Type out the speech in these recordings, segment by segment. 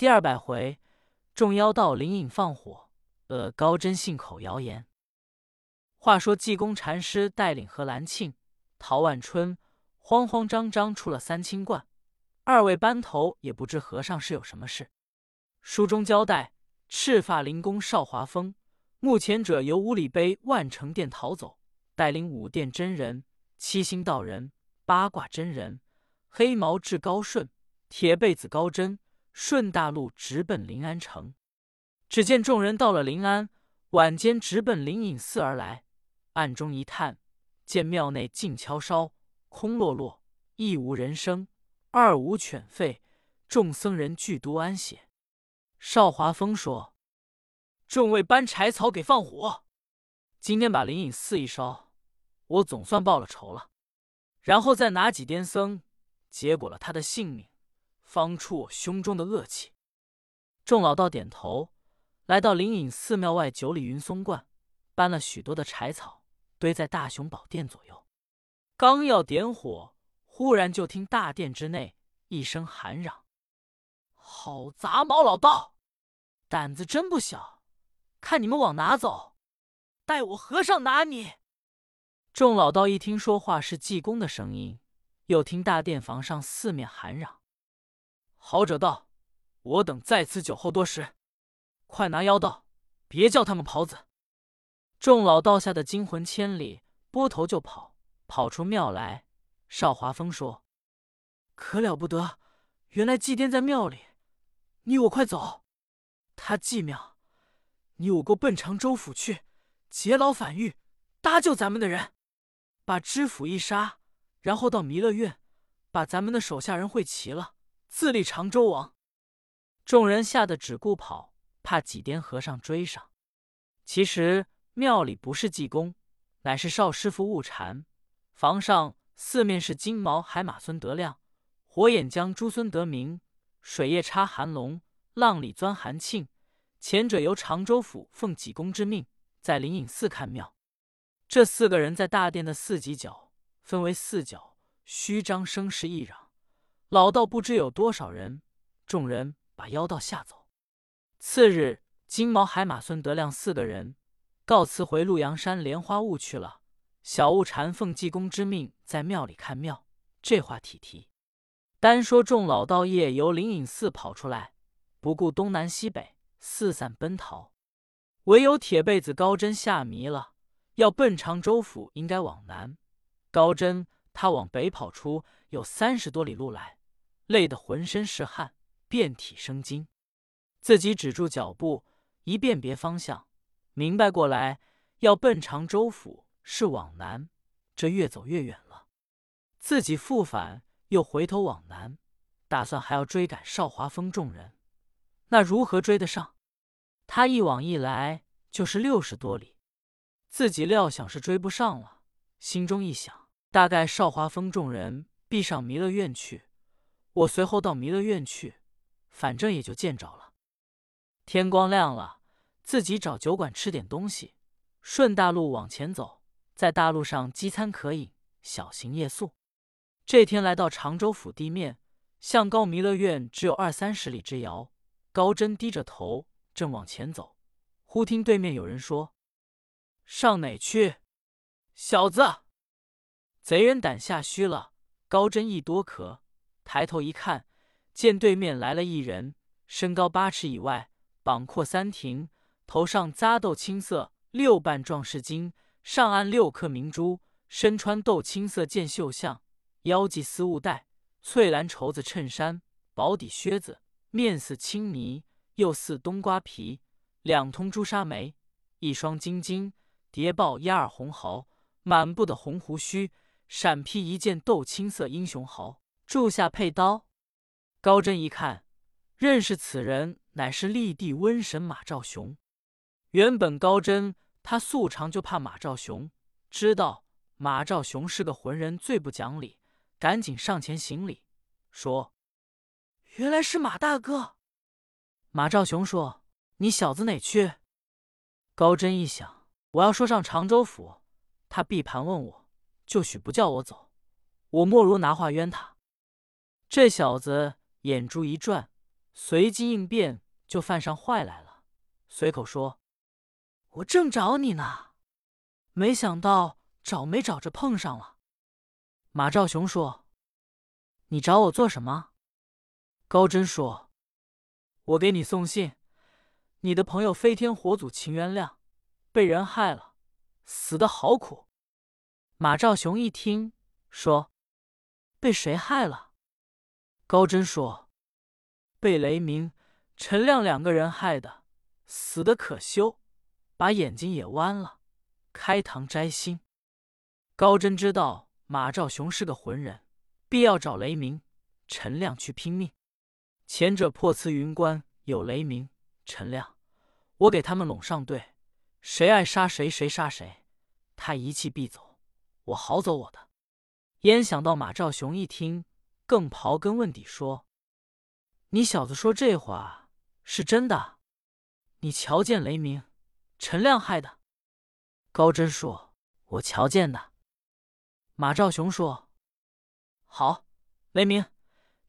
第二百回，众妖道灵隐放火，呃，高真信口谣言。话说济公禅师带领何兰庆、陶万春慌慌张张出了三清观，二位班头也不知和尚是有什么事。书中交代，赤发灵公少华峰，目前者由五里碑万成殿逃走，带领五殿真人、七星道人、八卦真人、黑毛智高顺、铁背子高真，顺大路直奔临安城。只见众人到了临安，晚间直奔灵隐寺而来。暗中一探，见庙内静悄悄，空落落，一无人声，二无犬吠，众僧人俱独安歇。邵华峰说：“众位搬柴草给放火，今天把灵隐寺一烧，我总算报了仇了。然后再拿几癫僧，结果了他的性命，方出我胸中的恶气。”众老道点头，来到灵隐寺庙外九里云松观，搬了许多的柴草，堆在大雄宝殿左右。刚要点火，忽然就听大殿之内一声喊嚷。好杂毛老道，胆子真不小！看你们往哪走，待我和尚拿你！众老道一听说话是济公的声音，又听大殿房上四面喊嚷，好者道：“我等在此酒后多时，快拿妖道，别叫他们跑子！”众老道吓得惊魂千里，拨头就跑，跑出庙来。少华峰说：“可了不得，原来祭奠在庙里。”你我快走！他祭庙，你我过奔长州府去，劫牢反狱，搭救咱们的人，把知府一杀，然后到弥勒院，把咱们的手下人会齐了，自立长州王。众人吓得只顾跑，怕几颠和尚追上。其实庙里不是济公，乃是少师傅误禅。房上四面是金毛海马孙德亮，火眼将朱孙德明。水夜叉韩龙，浪里钻韩庆。前者由常州府奉济公之命，在灵隐寺看庙。这四个人在大殿的四极角，分为四角，虚张声势一嚷。老道不知有多少人，众人把妖道吓走。次日，金毛海马孙德亮四个人告辞回鹿阳山莲花坞去了。小悟禅奉济公之命，在庙里看庙。这话体提。单说众老道夜由灵隐寺跑出来，不顾东南西北，四散奔逃。唯有铁背子高真吓迷了，要奔常州府，应该往南。高真他往北跑出有三十多里路来，累得浑身是汗，遍体生津。自己止住脚步，一辨别方向，明白过来，要奔常州府是往南，这越走越远了。自己复返。又回头往南，打算还要追赶少华峰众人，那如何追得上？他一往一来就是六十多里，自己料想是追不上了。心中一想，大概少华峰众人必上弥勒院去，我随后到弥勒院去，反正也就见着了。天光亮了，自己找酒馆吃点东西，顺大路往前走，在大路上饥餐渴饮，小行夜宿。这天来到常州府地面，向高弥勒院只有二三十里之遥。高真低着头正往前走，忽听对面有人说：“上哪去？小子！”贼人胆下虚了。高真一多咳，抬头一看，见对面来了一人，身高八尺以外，膀阔三庭，头上扎豆青色六瓣壮士巾，上按六颗明珠，身穿豆青色箭袖像。腰系丝雾带，翠蓝绸子衬衫，薄底靴子，面似青泥，又似冬瓜皮，两通朱砂眉，一双金睛，叠抱压耳红毫，满布的红胡须，闪披一件豆青色英雄袍，柱下佩刀。高真一看，认识此人乃是立地瘟神马兆雄。原本高真他素常就怕马兆雄，知道马兆雄是个浑人，最不讲理。赶紧上前行礼，说：“原来是马大哥。”马兆雄说：“你小子哪去？”高真一想，我要说上常州府，他必盘问我，就许不叫我走。我莫如拿话冤他。这小子眼珠一转，随机应变，就犯上坏来了，随口说：“我正找你呢，没想到找没找着碰上了。”马兆雄说：“你找我做什么？”高真说：“我给你送信，你的朋友飞天火祖秦元亮被人害了，死的好苦。”马兆雄一听，说：“被谁害了？”高真说：“被雷鸣、陈亮两个人害的，死的可羞，把眼睛也弯了，开膛摘心。”高真知道马兆雄是个浑人，必要找雷鸣、陈亮去拼命。前者破慈云关有雷鸣、陈亮，我给他们拢上队，谁爱杀谁，谁杀谁，他一气必走。我好走我的，焉想到马兆雄一听，更刨根问底说：“你小子说这话是真的？你瞧见雷鸣、陈亮害的？”高真说：“我瞧见的。”马兆雄说：“好，雷鸣、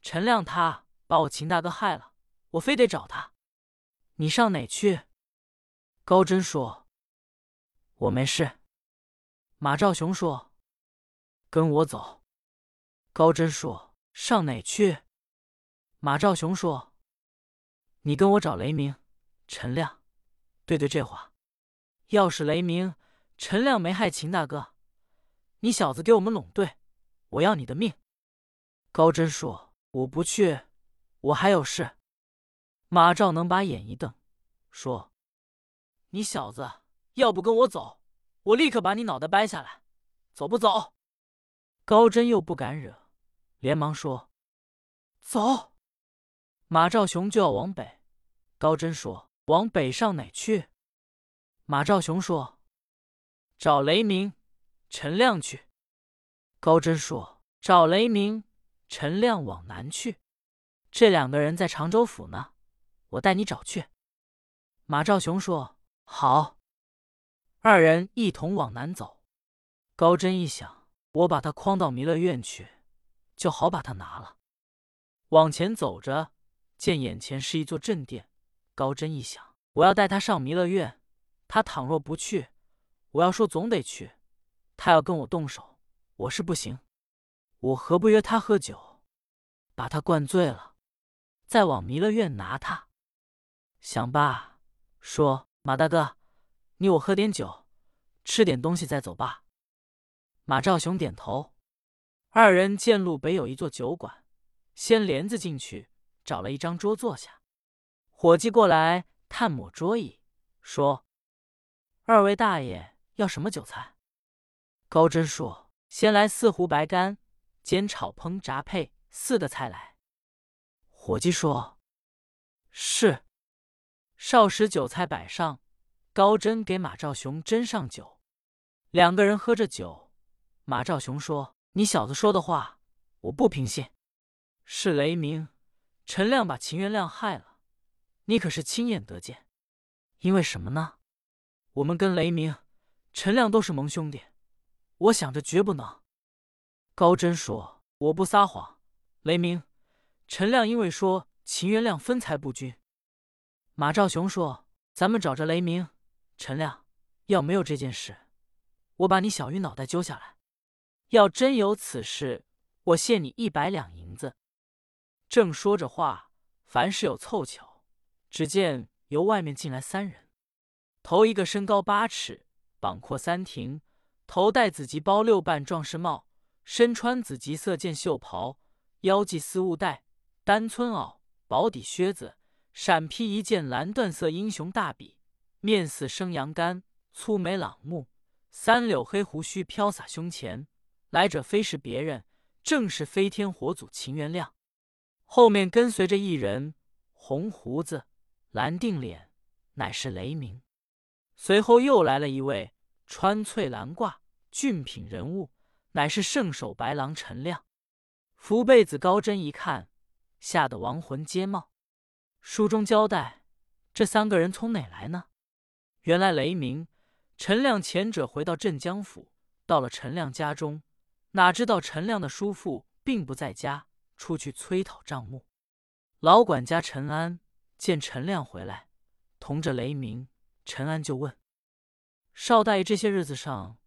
陈亮他把我秦大哥害了，我非得找他。你上哪去？”高真说：“我没事。”马兆雄说。跟我走，高真说：“上哪去？”马兆雄说：“你跟我找雷鸣、陈亮，对对这话。要是雷鸣、陈亮没害秦大哥，你小子给我们拢队，我要你的命。”高真说：“我不去，我还有事。”马兆能把眼一瞪，说：“你小子要不跟我走，我立刻把你脑袋掰下来，走不走？”高真又不敢惹，连忙说：“走。”马兆雄就要往北，高真说：“往北上哪去？”马兆雄说：“找雷鸣、陈亮去。”高真说：“找雷鸣、陈亮往南去。这两个人在常州府呢，我带你找去。”马兆雄说：“好。”二人一同往南走。高真一想。我把他诓到弥勒院去，就好把他拿了。往前走着，见眼前是一座镇殿。高真一想，我要带他上弥勒院，他倘若不去，我要说总得去。他要跟我动手，我是不行。我何不约他喝酒，把他灌醉了，再往弥勒院拿他？想罢，说：“马大哥，你我喝点酒，吃点东西，再走吧。”马兆雄点头，二人见路北有一座酒馆，掀帘子进去，找了一张桌坐下。伙计过来探抹桌椅，说：“二位大爷要什么酒菜？”高真说：“先来四壶白干，煎炒烹炸配四个菜来。”伙计说：“是。”少时酒菜摆上，高真给马兆雄斟上酒，两个人喝着酒。马兆雄说：“你小子说的话，我不凭信。是雷鸣、陈亮把秦元亮害了，你可是亲眼得见。因为什么呢？我们跟雷鸣、陈亮都是盟兄弟，我想着绝不能。”高真说：“我不撒谎。雷鸣、陈亮因为说秦元亮分财不均。”马兆雄说：“咱们找着雷鸣、陈亮，要没有这件事，我把你小鱼脑袋揪下来。”要真有此事，我限你一百两银子。正说着话，凡事有凑巧，只见由外面进来三人，头一个身高八尺，膀阔三庭，头戴紫吉包六瓣壮士帽，身穿紫吉色箭袖袍，腰系丝雾带，单村袄，薄底靴子，闪披一件蓝缎色英雄大笔，面似生羊肝，粗眉朗目，三绺黑胡须飘洒胸前。来者非是别人，正是飞天火祖秦元亮。后面跟随着一人，红胡子、蓝定脸，乃是雷鸣。随后又来了一位穿翠蓝褂、俊品人物，乃是圣手白狼陈亮。福贝子高真一看，吓得亡魂皆冒。书中交代，这三个人从哪来呢？原来雷鸣、陈亮前者回到镇江府，到了陈亮家中。哪知道陈亮的叔父并不在家，出去催讨账目。老管家陈安见陈亮回来，同着雷鸣，陈安就问：“少大爷，这些日子上